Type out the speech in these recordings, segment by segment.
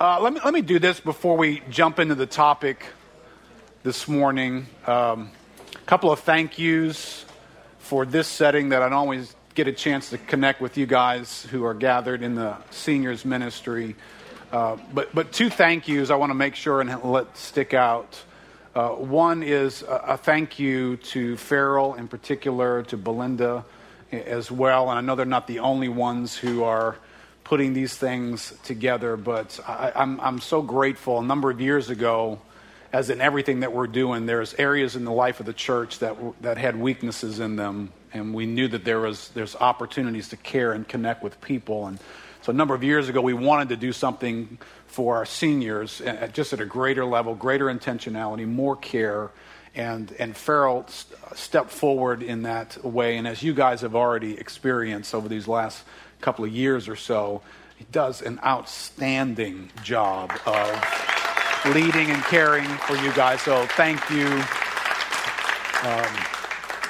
Uh, let, me, let me do this before we jump into the topic this morning. A um, couple of thank yous for this setting that I don't always get a chance to connect with you guys who are gathered in the seniors ministry. Uh, but, but two thank yous I want to make sure and let stick out. Uh, one is a, a, thank you to Farrell in particular, to Belinda as well. And I know they're not the only ones who are putting these things together, but I, I'm, I'm so grateful. A number of years ago, as in everything that we're doing, there's areas in the life of the church that, that had weaknesses in them, and we knew that there was there's opportunities to care and connect with people. And so a number of years ago, we wanted to do something for our seniors, at, just at a greater level, greater intentionality, more care. And, and Farrell st- stepped forward in that way. And as you guys have already experienced over these last couple of years or so, he does an outstanding job of leading and caring for you guys. So thank you. Um,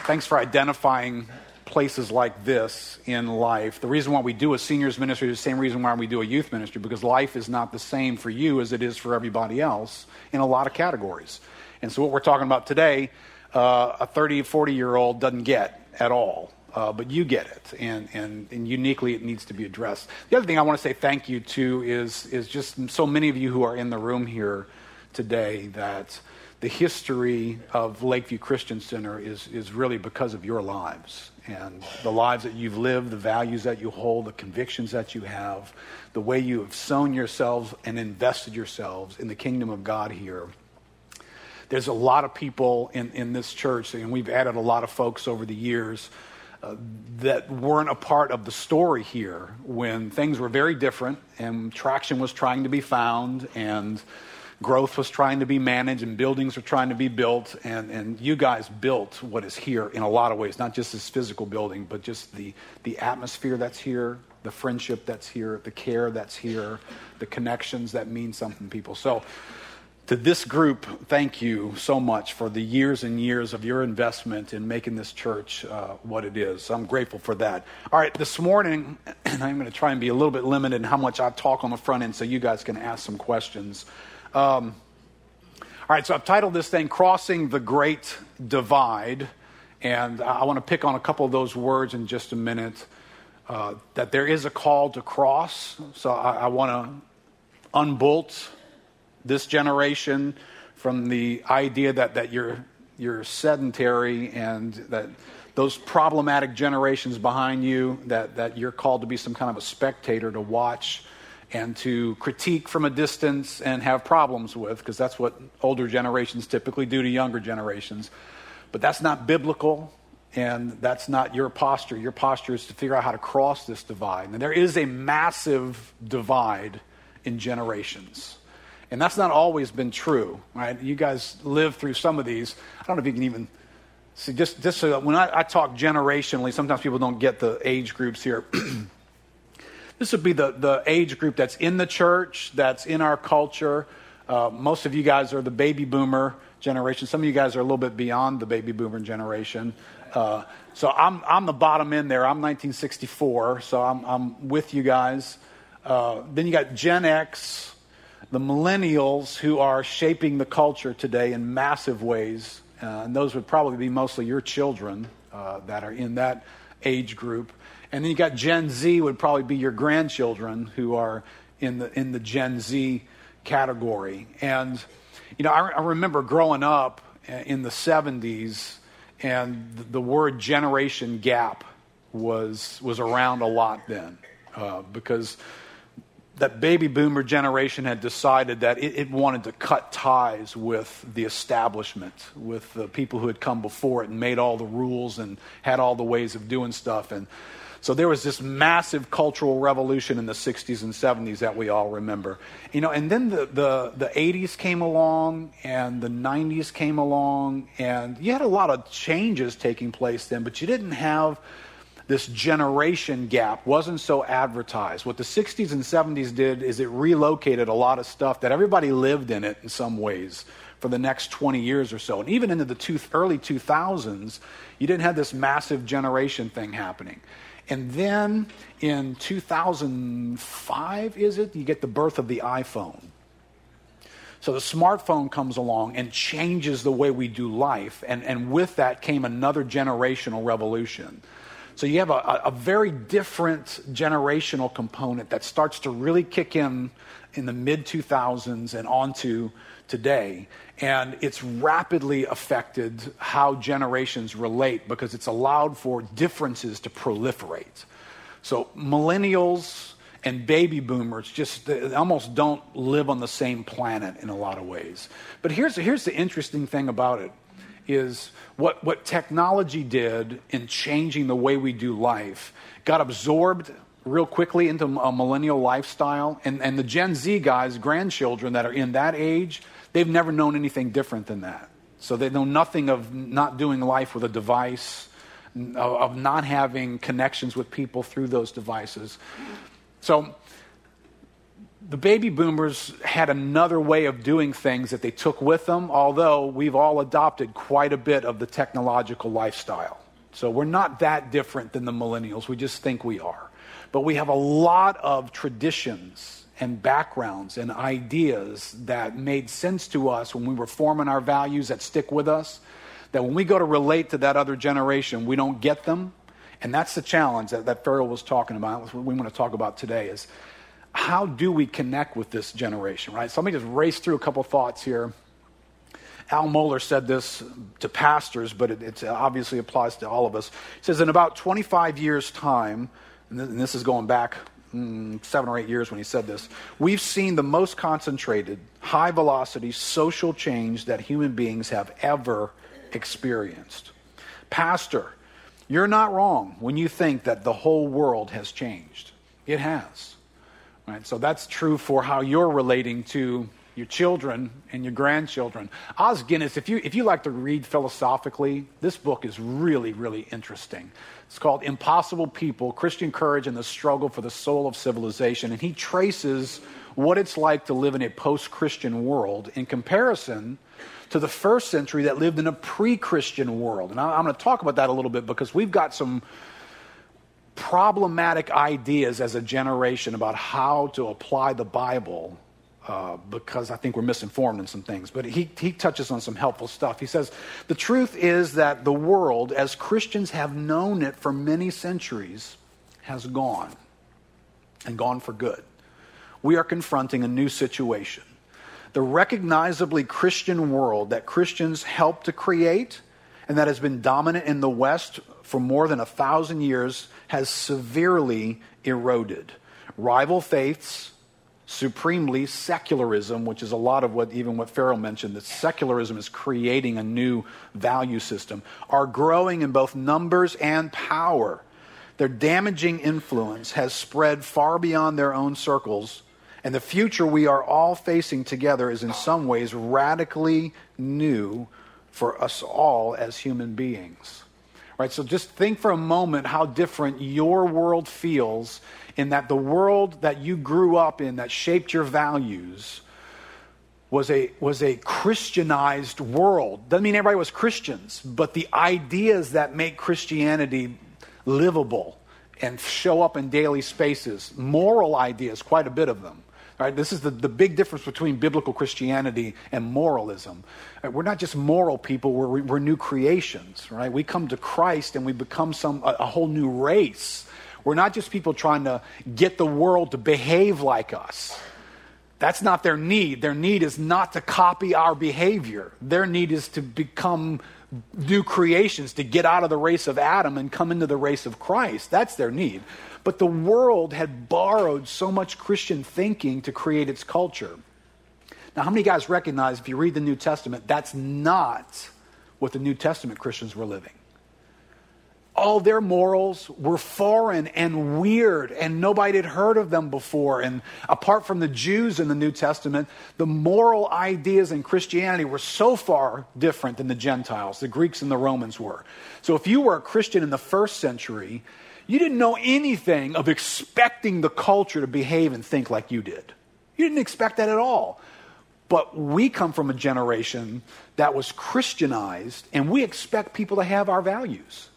thanks for identifying places like this in life. The reason why we do a seniors ministry is the same reason why we do a youth ministry, because life is not the same for you as it is for everybody else in a lot of categories. And so, what we're talking about today, uh, a 30, 40 year old doesn't get at all uh, but you get it, and, and, and uniquely it needs to be addressed. The other thing I want to say thank you to is, is just so many of you who are in the room here today that the history of Lakeview Christian Center is, is really because of your lives and the lives that you've lived, the values that you hold, the convictions that you have, the way you have sown yourselves and invested yourselves in the kingdom of God here. There's a lot of people in, in this church, and we've added a lot of folks over the years that weren't a part of the story here when things were very different and traction was trying to be found and growth was trying to be managed and buildings were trying to be built and, and you guys built what is here in a lot of ways not just this physical building but just the, the atmosphere that's here the friendship that's here the care that's here the connections that mean something to people. So to this group, thank you so much for the years and years of your investment in making this church uh, what it is. I'm grateful for that. All right, this morning, and I'm going to try and be a little bit limited in how much I talk on the front end so you guys can ask some questions. Um, all right, so I've titled this thing Crossing the Great Divide, and I want to pick on a couple of those words in just a minute. Uh, that there is a call to cross, so I, I want to unbolt this generation from the idea that, that you're, you're sedentary and that those problematic generations behind you, that, that you're called to be some kind of a spectator to watch and to critique from a distance and have problems with, because that's what older generations typically do to younger generations. But that's not biblical, and that's not your posture. Your posture is to figure out how to cross this divide. And there is a massive divide in generations. And that's not always been true, right? You guys live through some of these. I don't know if you can even see, just, just so when I, I talk generationally, sometimes people don't get the age groups here. this would be the, the age group that's in the church, that's in our culture. Uh, most of you guys are the baby boomer generation. Some of you guys are a little bit beyond the baby boomer generation. Uh, so I'm, I'm the bottom end there. I'm 1964, so I'm, I'm with you guys. Uh, then you got Gen X, the millennials who are shaping the culture today in massive ways. Uh, and those would probably be mostly your children uh, that are in that age group. And then you got Gen Z would probably be your grandchildren who are in the in the Gen Z category. And you know, I, I remember growing up in the 70s, and the, the word generation gap was was around a lot then, uh, because that baby boomer generation had decided that it, it, wanted to cut ties with the establishment, with the people who had come before it and made all the rules and had all the ways of doing stuff. And so there was this massive cultural revolution in the 60s and 70s that we all remember. You know, and then the, the, the 80s came along and the 90s came along, and you had a lot of changes taking place then, but you didn't have this generation gap wasn't so advertised. What the 60s and 70s did is it relocated a lot of stuff that everybody lived in it in some ways for the next 20 years or so. And even into the two, early 2000s, you didn't have this massive generation thing happening. And then in 2005, is it? You get the birth of the iPhone. So the smartphone comes along and changes the way we do life. And, and with that came another generational revolution. So you have a, a very different generational component that starts to really kick in in the mid 2000s and onto today. And it's rapidly affected how generations relate because it's allowed for differences to proliferate. So millennials and baby boomers just almost don't live on the same planet in a lot of ways. But here's, here's the interesting thing about it is what, what technology did in changing the way we do life got absorbed real quickly into a millennial lifestyle. And, and the Gen Z guys, grandchildren that are in that age, they've never known anything different than that. So they know nothing of not doing life with a device, of not having connections with people through those devices. So the baby boomers had another way of doing things that they took with them, although we've all adopted quite a bit of the technological lifestyle. So we're not that different than the millennials. We just think we are. But we have a lot of traditions and backgrounds and ideas that made sense to us when we were forming our values that stick with us. That when we go to relate to that other generation, we don't get them. And that's the challenge that, that Farrell was talking about, what we want to talk about today is how do we connect with this generation, right? So let me just race through a couple thoughts here. Al Mohler said this to pastors, but it, obviously applies to all of us. He says, in about 25 years' time, and this is going back mm, seven or eight years when he said this, we've seen the most concentrated, high velocity social change that human beings have ever experienced. Pastor, you're not wrong when you think that the whole world has changed. It has. Right? So that's true for how you're relating to your children and your grandchildren. Os Guinness, if you, if you like to read philosophically, this book is really, really interesting. It's called Impossible People Christian Courage and the Struggle for the Soul of Civilization. And he traces what it's like to live in a post Christian world in comparison to the first century that lived in a pre Christian world. And I'm going to talk about that a little bit because we've got some problematic ideas as a generation about how to apply the Bible uh, because I think we're misinformed in some things. But he, he touches on some helpful stuff. He says, The truth is that the world, as Christians have known it for many centuries, has gone, and gone for good. We are confronting a new situation. The recognizably Christian world that Christians helped to create and that has been dominant in the West for more than a thousand years has severely eroded. Rival faiths, supremely secularism, which is a lot of what even what Farrell mentioned, that secularism is creating a new value system, are growing in both numbers and power. Their damaging influence has spread far beyond their own circles, and the future we are all facing together is in some ways radically new for us all as human beings. Right? So just think for a moment how different your world feels in that the world that you grew up in that shaped your values was a, was a Christianized world. Doesn't mean everybody was Christians, but the ideas that make Christianity livable and show up in daily spaces, moral ideas, quite a bit of them, Right? This is the, the big difference between biblical Christianity and moralism. Right? We're not just moral people, we're, we're new creations. Right? We come to Christ and we become some, a, a whole new race. We're not just people trying to get the world to behave like us. That's not their need. Their need is not to copy our behavior. Their need is to become new creations, to get out of the race of Adam and come into the race of Christ. That's their need. But the world had borrowed so much Christian thinking to create its culture. Now, how many guys recognize if you read the New Testament, that's not what the New Testament Christians were living? All their morals were foreign and weird, and nobody had heard of them before. And apart from the Jews in the New Testament, the moral ideas in Christianity were so far different than the Gentiles, the Greeks and the Romans were. So if you were a Christian in the first century, you didn't know anything of expecting the culture to behave and think like you did. You didn't expect that at all. But we come from a generation that was Christianized, and we expect people to have our values.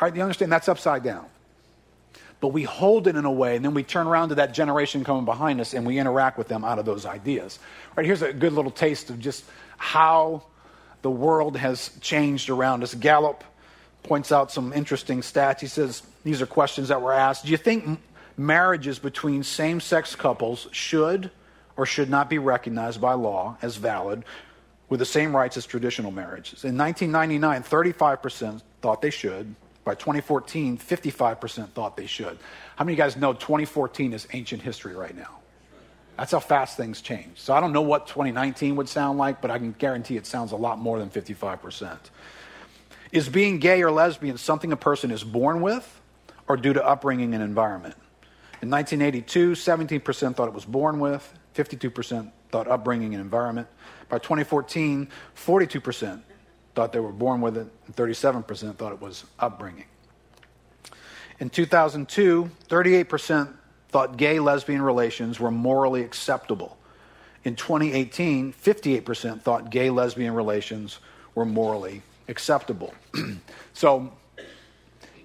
All right, you understand that's upside down. but we hold it in a way, and then we turn around to that generation coming behind us and we interact with them out of those ideas. Right, here's a good little taste of just how the world has changed around us. Gallup points out some interesting stats. He says, These are questions that were asked. Do you think marriages between same sex couples should or should not be recognized by law as valid with the same rights as traditional marriages? In 1999, 35% thought they should. By 2014, 55% thought they should. How many of you guys know 2014 is ancient history right now? That's how fast things change. So I don't know what 2019 would sound like, but I can guarantee it sounds a lot more than 55%. Is being gay or lesbian something a person is born with or due to upbringing and environment? In 1982, 17% thought it was born with, 52% thought upbringing and environment. By 2014, 42% thought they were born with it, and 37% thought it was upbringing. In 2002, 38% thought gay lesbian relations were morally acceptable. In 2018, 58% thought gay lesbian relations were morally acceptable. so,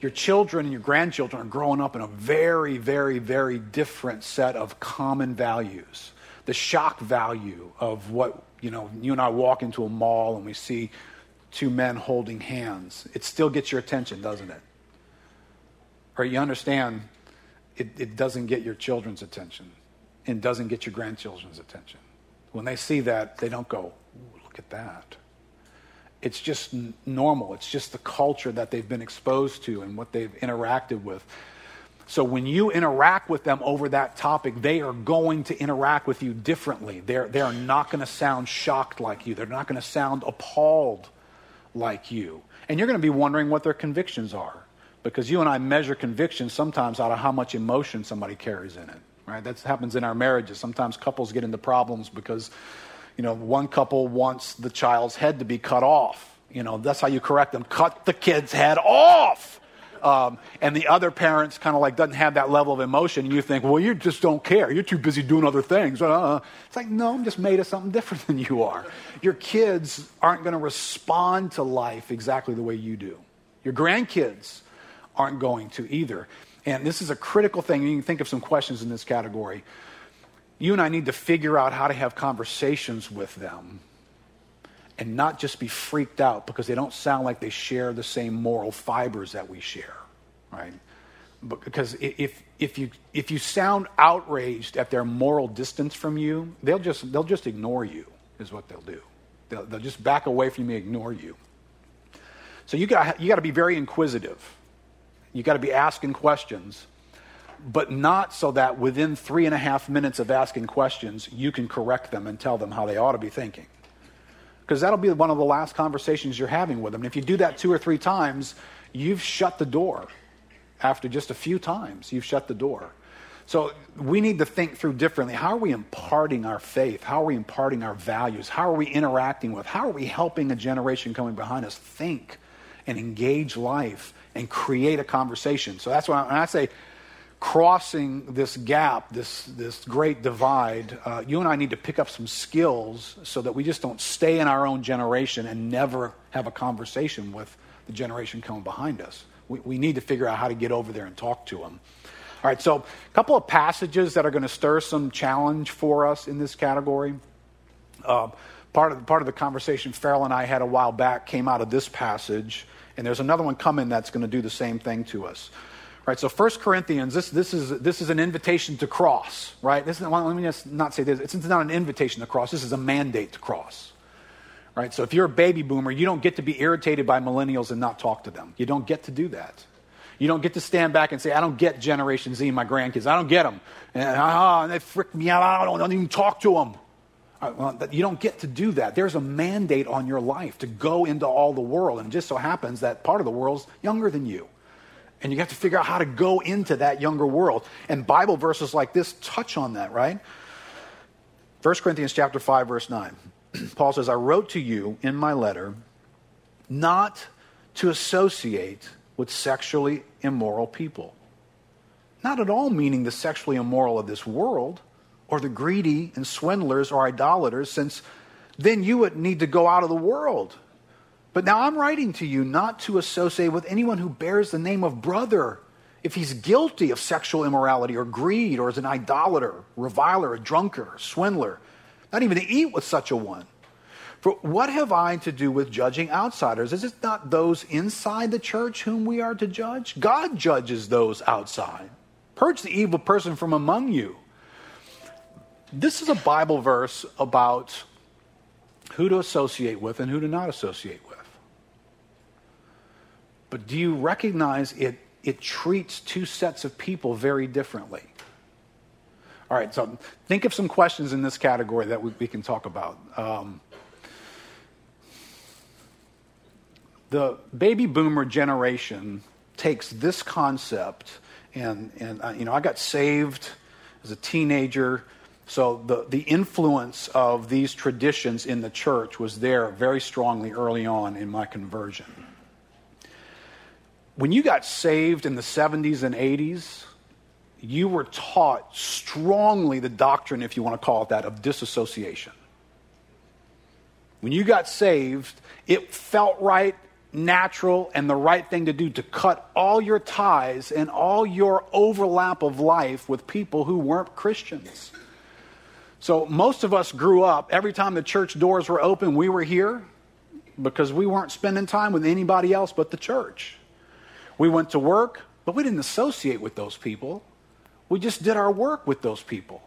your children and your grandchildren are growing up in a very, very, very different set of common values. The shock value of what, you know, you and I walk into a mall and we see two men holding hands, it still gets your attention, doesn't it? Or you understand it, it doesn't get your children's attention and doesn't get your grandchildren's attention. When they see that, they don't go, look at that. It's just n- normal. It's just the culture that they've been exposed to and what they've interacted with. So when you interact with them over that topic, they are going to interact with you differently. They're, they're not going to sound shocked like you. They're not going to sound appalled like you. And you're going to be wondering what their convictions are because you and I measure convictions sometimes out of how much emotion somebody carries in it. Right? That happens in our marriages. Sometimes couples get into problems because, you know, one couple wants the child's head to be cut off. You know, that's how you correct them. Cut the kid's head off. Um, and the other parents kind of like doesn't have that level of emotion. You think, well, you just don't care. You're too busy doing other things. Uh, it's like, no, I'm just made of something different than you are. Your kids aren't going to respond to life exactly the way you do. Your grandkids aren't going to either. And this is a critical thing. You can think of some questions in this category. You and I need to figure out how to have conversations with them and not just be freaked out because they don't sound like they share the same moral fibers that we share, right? Because if, if, you, if you sound outraged at their moral distance from you, they'll just, they'll just ignore you, is what they'll do. They'll, they'll just back away from you and ignore you. So you got, you got to be very inquisitive. You got to be asking questions, but not so that within three and a half minutes of asking questions, you can correct them and tell them how they ought to be thinking because that'll be one of the last conversations you're having with them. And if you do that two or three times, you've shut the door. After just a few times, you've shut the door. So we need to think through differently. How are we imparting our faith? How are we imparting our values? How are we interacting with? How are we helping a generation coming behind us think and engage life and create a conversation? So that's why when I say crossing this gap, this, this great divide, uh, you and I need to pick up some skills so that we just don't stay in our own generation and never have a conversation with the generation coming behind us. We, we need to figure out how to get over there and talk to them. All right, so a couple of passages that are going to stir some challenge for us in this category. Uh, part, of, part of the conversation Farrell and I had a while back came out of this passage, and there's another one coming that's going to do the same thing to us. Right, so 1 Corinthians, this, this, is, this is an invitation to cross, right? This is, let me just not say this. It's not an invitation to cross. This is a mandate to cross. Right? So if you're a baby boomer, you don't get to be irritated by millennials and not talk to them. You don't get to do that. You don't get to stand back and say, I don't get Generation Z, my grandkids. I don't get them. And, ah, they freak me out. I don't, I don't even talk to them. Right, well, you don't get to do that. There's a mandate on your life to go into all the world. And it just so happens that part of the world's younger than you. And you have to figure out how to go into that younger world. And Bible verses like this touch on that, right? 1 Corinthians chapter 5 verse 9. Paul says, "I wrote to you in my letter not to associate with sexually immoral people." Not at all meaning the sexually immoral of this world or the greedy and swindlers or idolaters since then you would need to go out of the world but now I'm writing to you not to associate with anyone who bears the name of brother if he's guilty of sexual immorality or greed or is an idolater, reviler, a drunkard, a swindler, not even to eat with such a one. For what have I to do with judging outsiders? Is it not those inside the church whom we are to judge? God judges those outside. Purge the evil person from among you. This is a Bible verse about who to associate with and who to not associate with. But do you recognize it, it treats two sets of people very differently? All right, so think of some questions in this category that we, we can talk about. Um, the baby boomer generation takes this concept, and, and uh, you know, I got saved as a teenager. So the, the influence of these traditions in the church was there very strongly early on in my conversion. When you got saved in the 70s and 80s, you were taught strongly the doctrine, if you want to call it that, of disassociation. When you got saved, it felt right, natural, and the right thing to do to cut all your ties and all your overlap of life with people who weren't Christians. So, most of us grew up, every time the church doors were open, we were here because we weren't spending time with anybody else but the church. We went to work, but we didn't associate with those people. We just did our work with those people.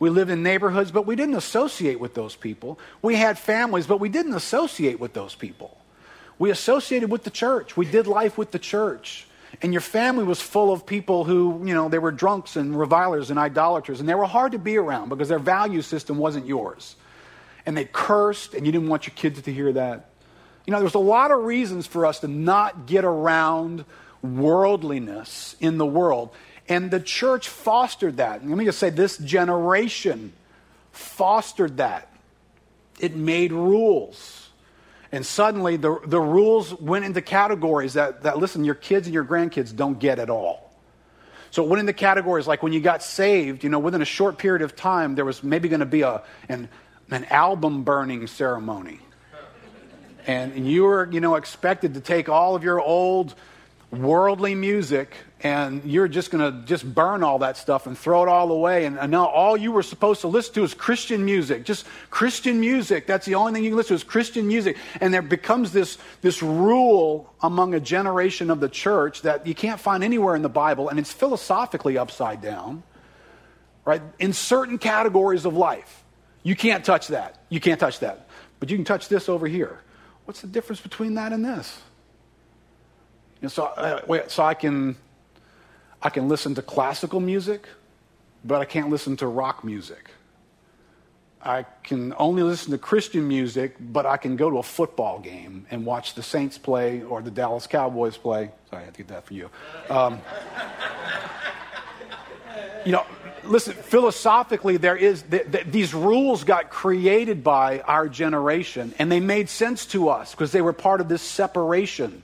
We lived in neighborhoods, but we didn't associate with those people. We had families, but we didn't associate with those people. We associated with the church. We did life with the church. And your family was full of people who, you know, they were drunks and revilers and idolaters, and they were hard to be around because their value system wasn't yours. And they cursed, and you didn't want your kids to hear that. You know, there's a lot of reasons for us to not get around worldliness in the world. And the church fostered that. Let me just say this generation fostered that. It made rules. And suddenly the, the rules went into categories that, that, listen, your kids and your grandkids don't get at all. So it went into categories like when you got saved, you know, within a short period of time, there was maybe going to be a, an, an album burning ceremony. And you were, you know, expected to take all of your old worldly music and you're just going to just burn all that stuff and throw it all away. And, and, now all you were supposed to listen to is christian music just christian music. That's the only thing you can listen to is christian music. And there becomes this, this rule among a generation of the church that you can't find anywhere in the bible and it's philosophically upside down right? In certain categories of life. You can't touch that. You can't touch that. But you can touch this over here. What's the difference between that and this and so, uh, so I can, I can listen to classical music, but I can't listen to rock music. I can only listen to Christian music, but I can go to a football game and watch the Saints play or the Dallas Cowboys play. Sorry, I had to get that for you. Um, you know, listen, philosophically, there is th- th- these rules got created by our generation, and they made sense to us because they were part of this separation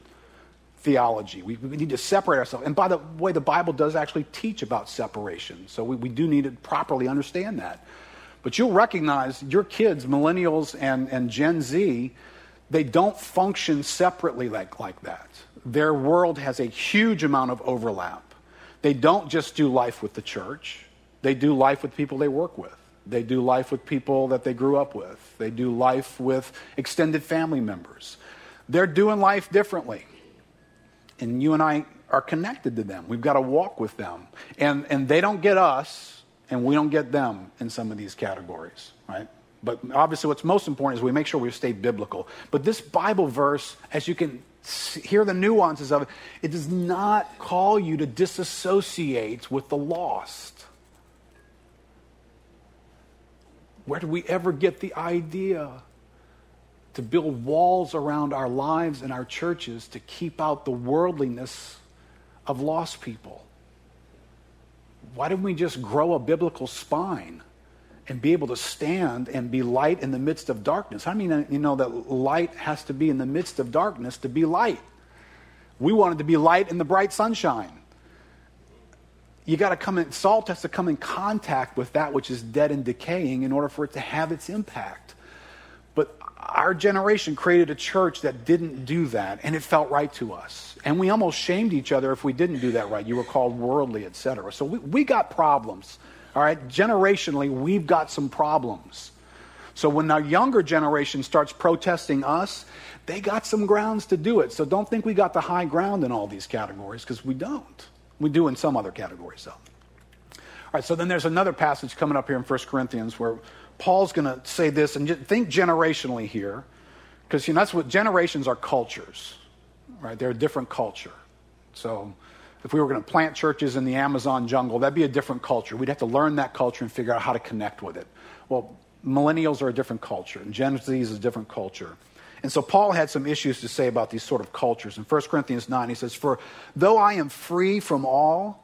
theology. We, we, need to separate ourselves. And by the way, the Bible does actually teach about separation. So we, we do need to properly understand that. But you'll recognize your kids, millennials and, and Gen Z, they don't function separately like, like that. Their world has a huge amount of overlap. They don't just do life with the church, they do life with people they work with. They do life with people that they grew up with. They do life with extended family members. They're doing life differently and you and I are connected to them. We've got to walk with them. And, and they don't get us, and we don't get them in some of these categories, right? But obviously, what's most important is we make sure we stay biblical. But this Bible verse, as you can hear the nuances of it, it does not call you to disassociate with the lost. Where do we ever get the idea to build walls around our lives and our churches to keep out the worldliness of lost people? Why don't we just grow a biblical spine and be able to stand and be light in the midst of darkness? I mean, you know, that light has to be in the midst of darkness to be light. We wanted to be light in the bright sunshine. You got to come in, salt has to come in contact with that which is dead and decaying in order for it to have its impact. But our generation created a church that didn't do that, and it felt right to us. And we almost shamed each other if we didn't do that right. You were called worldly, etc. So we, we got problems. All right, generationally, we've got some problems. So when our younger generation starts protesting us, they got some grounds to do it. So don't think we got the high ground in all these categories because we don't. We do in some other categories, though. All right, so then there's another passage coming up here in 1 Corinthians where Paul's going to say this, and think generationally here, because you know, that's what generations are cultures, right? They're a different culture. So if we were going to plant churches in the Amazon jungle, that'd be a different culture. We'd have to learn that culture and figure out how to connect with it. Well, millennials are a different culture, and Gen Z is a different culture. And so Paul had some issues to say about these sort of cultures. In 1 Corinthians 9, he says, For though I am free from all,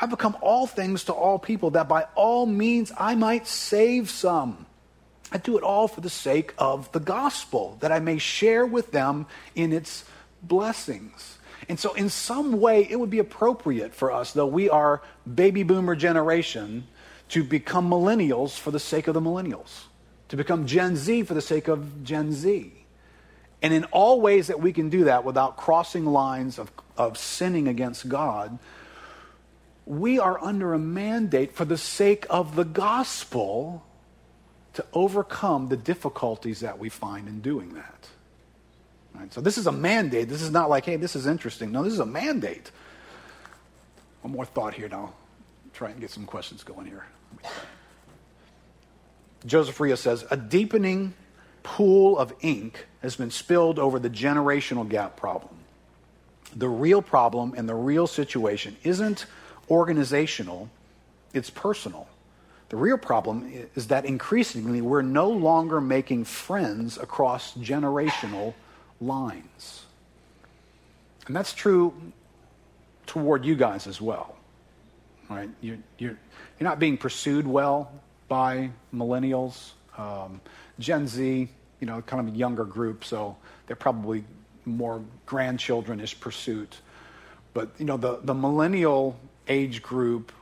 I become all things to all people, that by all means I might save some. I do it all for the sake of the gospel, that I may share with them in its blessings. And so, in some way, it would be appropriate for us, though we are baby boomer generation, to become millennials for the sake of the millennials, to become Gen Z for the sake of Gen Z. And in all ways that we can do that without crossing lines of, of sinning against God, we are under a mandate for the sake of the gospel to overcome the difficulties that we find in doing that. Right? So this is a mandate. This is not like, hey, this is interesting. No, this is a mandate. One more thought here now. Try and get some questions going here. Joseph Ria says, a deepening pool of ink has been spilled over the generational gap problem. The real problem and the real situation isn't organizational, it's personal. The real problem is that increasingly we're no longer making friends across generational lines. And that's true toward you guys as well. Right? You're, you're, you're not being pursued well by millennials. Um, Gen Z, you know, kind of a younger group, so they're probably more grandchildren-ish pursuit. But you know, the the millennial age group.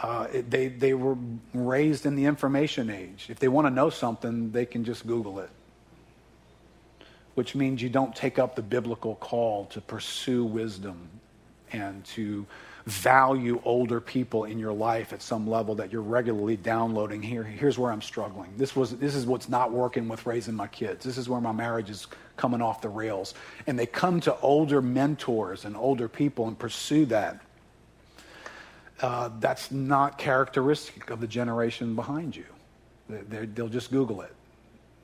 Uh, they, they were raised in the information age. If they want to know something, they can just Google it. Which means you don't take up the biblical call to pursue wisdom and to value older people in your life at some level that you're regularly downloading here here's where i'm struggling this was this is what's not working with raising my kids this is where my marriage is coming off the rails and they come to older mentors and older people and pursue that uh, that's not characteristic of the generation behind you. They, they'll just google it.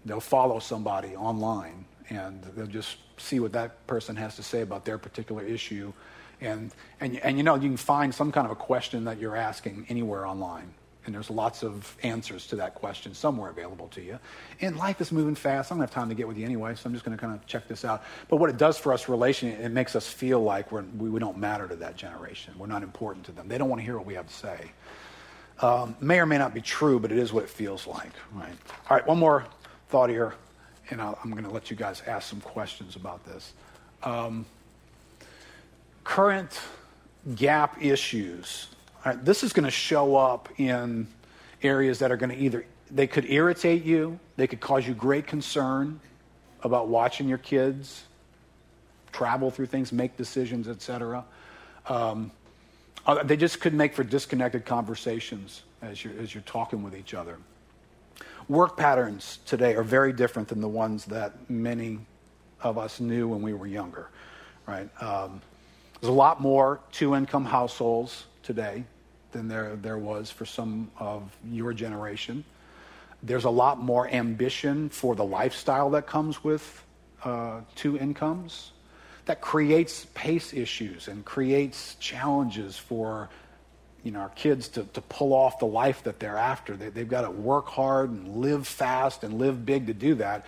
They'll follow somebody online and they'll just see what that person has to say about their particular issue. And, and, and you know, you can find some kind of a question that you're asking anywhere online. And there's lots of answers to that question somewhere available to you. And life is moving fast. I don't have time to get with you anyway, so I'm just going to kind of check this out. But what it does for us relationally, it makes us feel like we're, we, we don't matter to that generation. We're not important to them. They don't want to hear what we have to say. Um, may or may not be true, but it is what it feels like. Right. All right, one more thought here, and i am going to let you guys ask some questions about this. Um, current gap issues. Right, this is going to show up in areas that are going to either they could irritate you, they could cause you great concern about watching your kids travel through things, make decisions, etc. Um, uh, they just could make for disconnected conversations as you're, as you're talking with each other. Work patterns today are very different than the ones that many of us knew when we were younger, right? Um, there's a lot more two income households today than there, there was for some of your generation. There's a lot more ambition for the lifestyle that comes with uh, two incomes. That creates pace issues and creates challenges for you know, our kids to, to pull off the life that they're after. They, they've got to work hard and live fast and live big to do that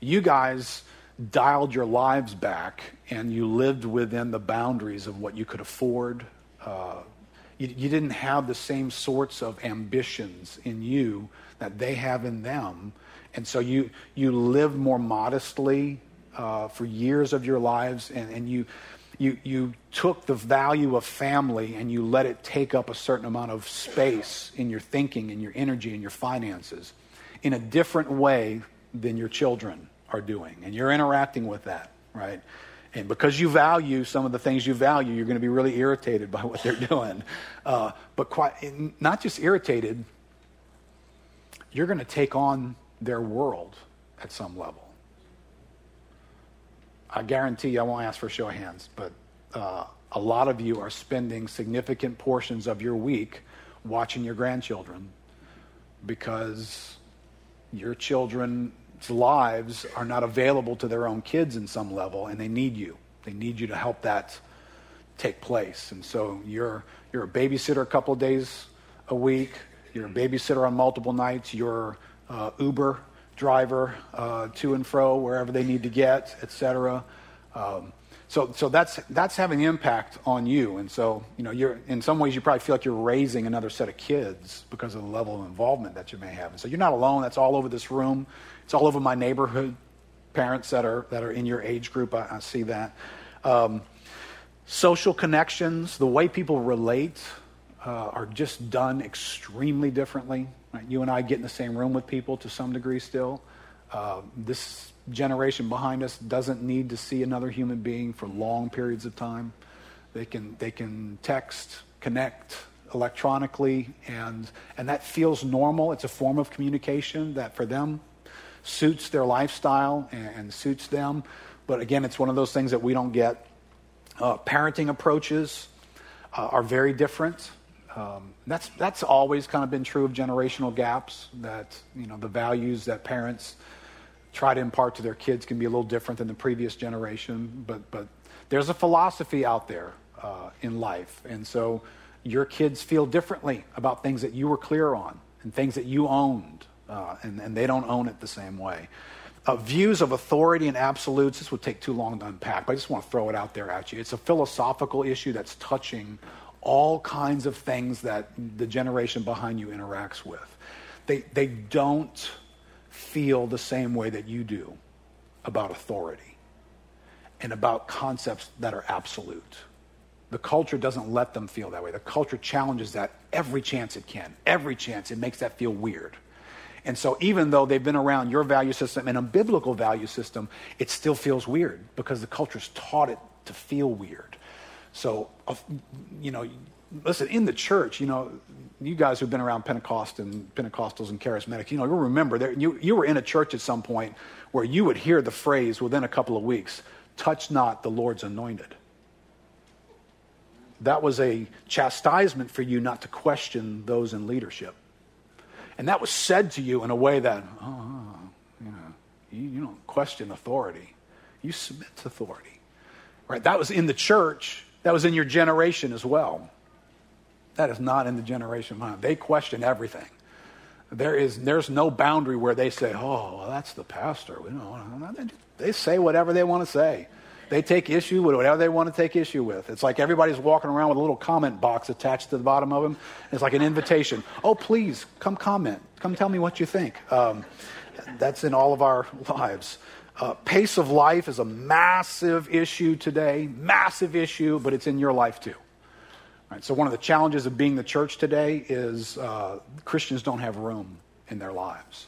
You guys dialed your lives back and you lived within the boundaries of what you could afford. Uh, you, you, didn't have the same sorts of ambitions in you that they have in them. And so you, you lived more modestly uh, for years of your lives, and, and you, you, you took the value of family and you let it take up a certain amount of space in your thinking and your energy and your finances in a different way than your children are doing. And you're interacting with that, right? And because you value some of the things you value, you're going to be really irritated by what they're doing. Uh, but quite, not just irritated, you're going to take on their world at some level. I guarantee you, I won't ask for a show of hands, but uh, a lot of you are spending significant portions of your week watching your grandchildren because your children's lives are not available to their own kids in some level, and they need you. They need you to help that take place. And so you're, you're a babysitter a couple of days a week, you're a babysitter on multiple nights, you're uh, Uber driver uh, to and fro wherever they need to get, etc. Um, so, so that's that's having an impact on you, and so you know you're in some ways you probably feel like you're raising another set of kids because of the level of involvement that you may have. And so you're not alone. That's all over this room. It's all over my neighborhood. Parents that are that are in your age group, I, I see that. Um, social connections, the way people relate, uh, are just done extremely differently. Right? You and I get in the same room with people to some degree still. Uh, this generation behind us doesn't need to see another human being for long periods of time. They can, they can text, connect electronically, and, and that feels normal. It's a form of communication that for them suits their lifestyle and, and suits them. But again, it's one of those things that we don't get. Uh, parenting approaches uh, are very different. Um, that's that's always kind of been true of generational gaps. That you know the values that parents try to impart to their kids can be a little different than the previous generation. But but there's a philosophy out there uh, in life, and so your kids feel differently about things that you were clear on and things that you owned, uh, and, and they don't own it the same way. Uh, views of authority and absolutes, this would take too long to unpack, but I just want to throw it out there at you. It's a philosophical issue that's touching all kinds of things that the generation behind you interacts with. They, they don't feel the same way that you do about authority and about concepts that are absolute. The culture doesn't let them feel that way. The culture challenges that every chance it can. Every chance it makes that feel weird. And so, even though they've been around your value system and a biblical value system, it still feels weird because the culture's taught it to feel weird. So, you know, listen, in the church, you know, you guys who've been around Pentecost and Pentecostals and charismatic, you know, you'll remember that you, you were in a church at some point where you would hear the phrase within a couple of weeks, touch not the Lord's anointed. That was a chastisement for you not to question those in leadership. And that was said to you in a way that, oh, you know, you, you don't question authority. You submit to authority. Right? That was in the church that was in your generation as well. That is not in the generation of mind. They question everything. There is, there's no boundary where they say, oh, well, that's the pastor. We don't, they say whatever they want to say. They take issue with whatever they want to take issue with. It's like everybody's walking around with a little comment box attached to the bottom of them. It's like an invitation. Oh, please, come comment. Come tell me what you think. Um, that's in all of our lives. Uh, pace of life is a massive issue today, massive issue, but it's in your life too. Right, so one of the challenges of being the church today is uh, Christians don't have room in their lives.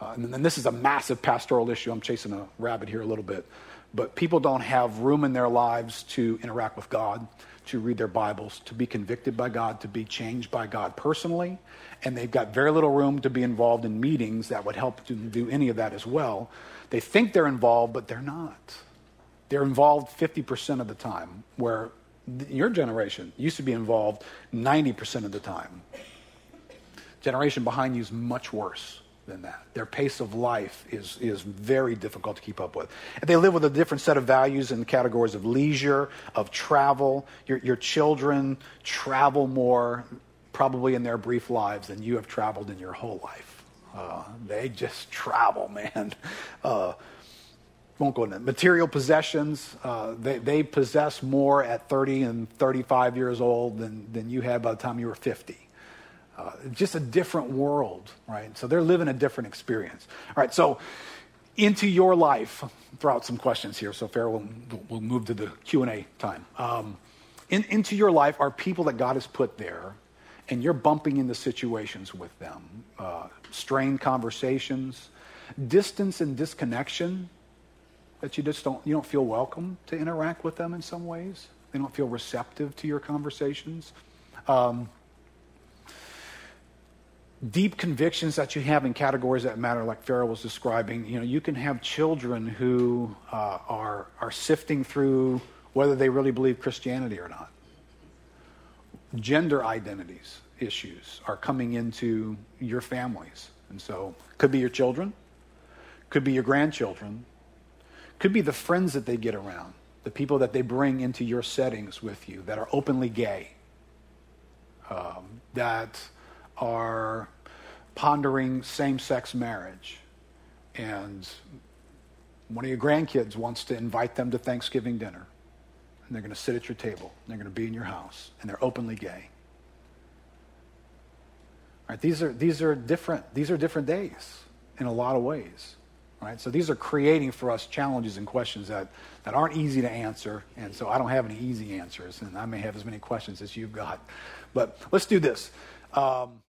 Uh, and, and this is a massive pastoral issue. I'm chasing a rabbit here a little bit. But people don't have room in their lives to interact with God, to read their Bibles, to be convicted by God, to be changed by God personally. And they've got very little room to be involved in meetings that would help to do any of that as well. They think they're involved, but they're not. They're involved 50% of the time, where your generation used to be involved 90% of the time. Generation behind you is much worse than that. Their pace of life is, is very difficult to keep up with. And they live with a different set of values in categories of leisure, of travel. Your, your children travel more, probably in their brief lives, than you have traveled in your whole life. Uh, they just travel, man. Uh, won't go into material possessions. Uh, they, they possess more at 30 and 35 years old than, than you had by the time you were 50. Uh, just a different world, right? So they're living a different experience. All right, so into your life, throw out some questions here. So Farrell, we'll, we'll move to the Q&A time. Um, in, into your life are people that God has put there, and you're bumping into situations with them. Uh, strained conversations, distance and disconnection that you just don't, you don't feel welcome to interact with them in some ways. They don't feel receptive to your conversations. Um, deep convictions that you have in categories that matter, like Farrell was describing. You know, you can have children who uh, are are sifting through whether they really believe Christianity or not. Gender identities issues are coming into your families, and so could be your children, could be your grandchildren, could be the friends that they get around, the people that they bring into your settings with you that are openly gay, um, that are pondering same sex marriage. And one of your grandkids wants to invite them to Thanksgiving dinner. And they're going to sit at your table. they're going to be in your house. And they're openly gay. Right, these are, these are different, these are different days in a lot of ways. Right? So these are creating for us challenges and questions that, that aren't easy to answer. And so I don't have any easy answers. And I may have as many questions as you've got. But let's do this. Um,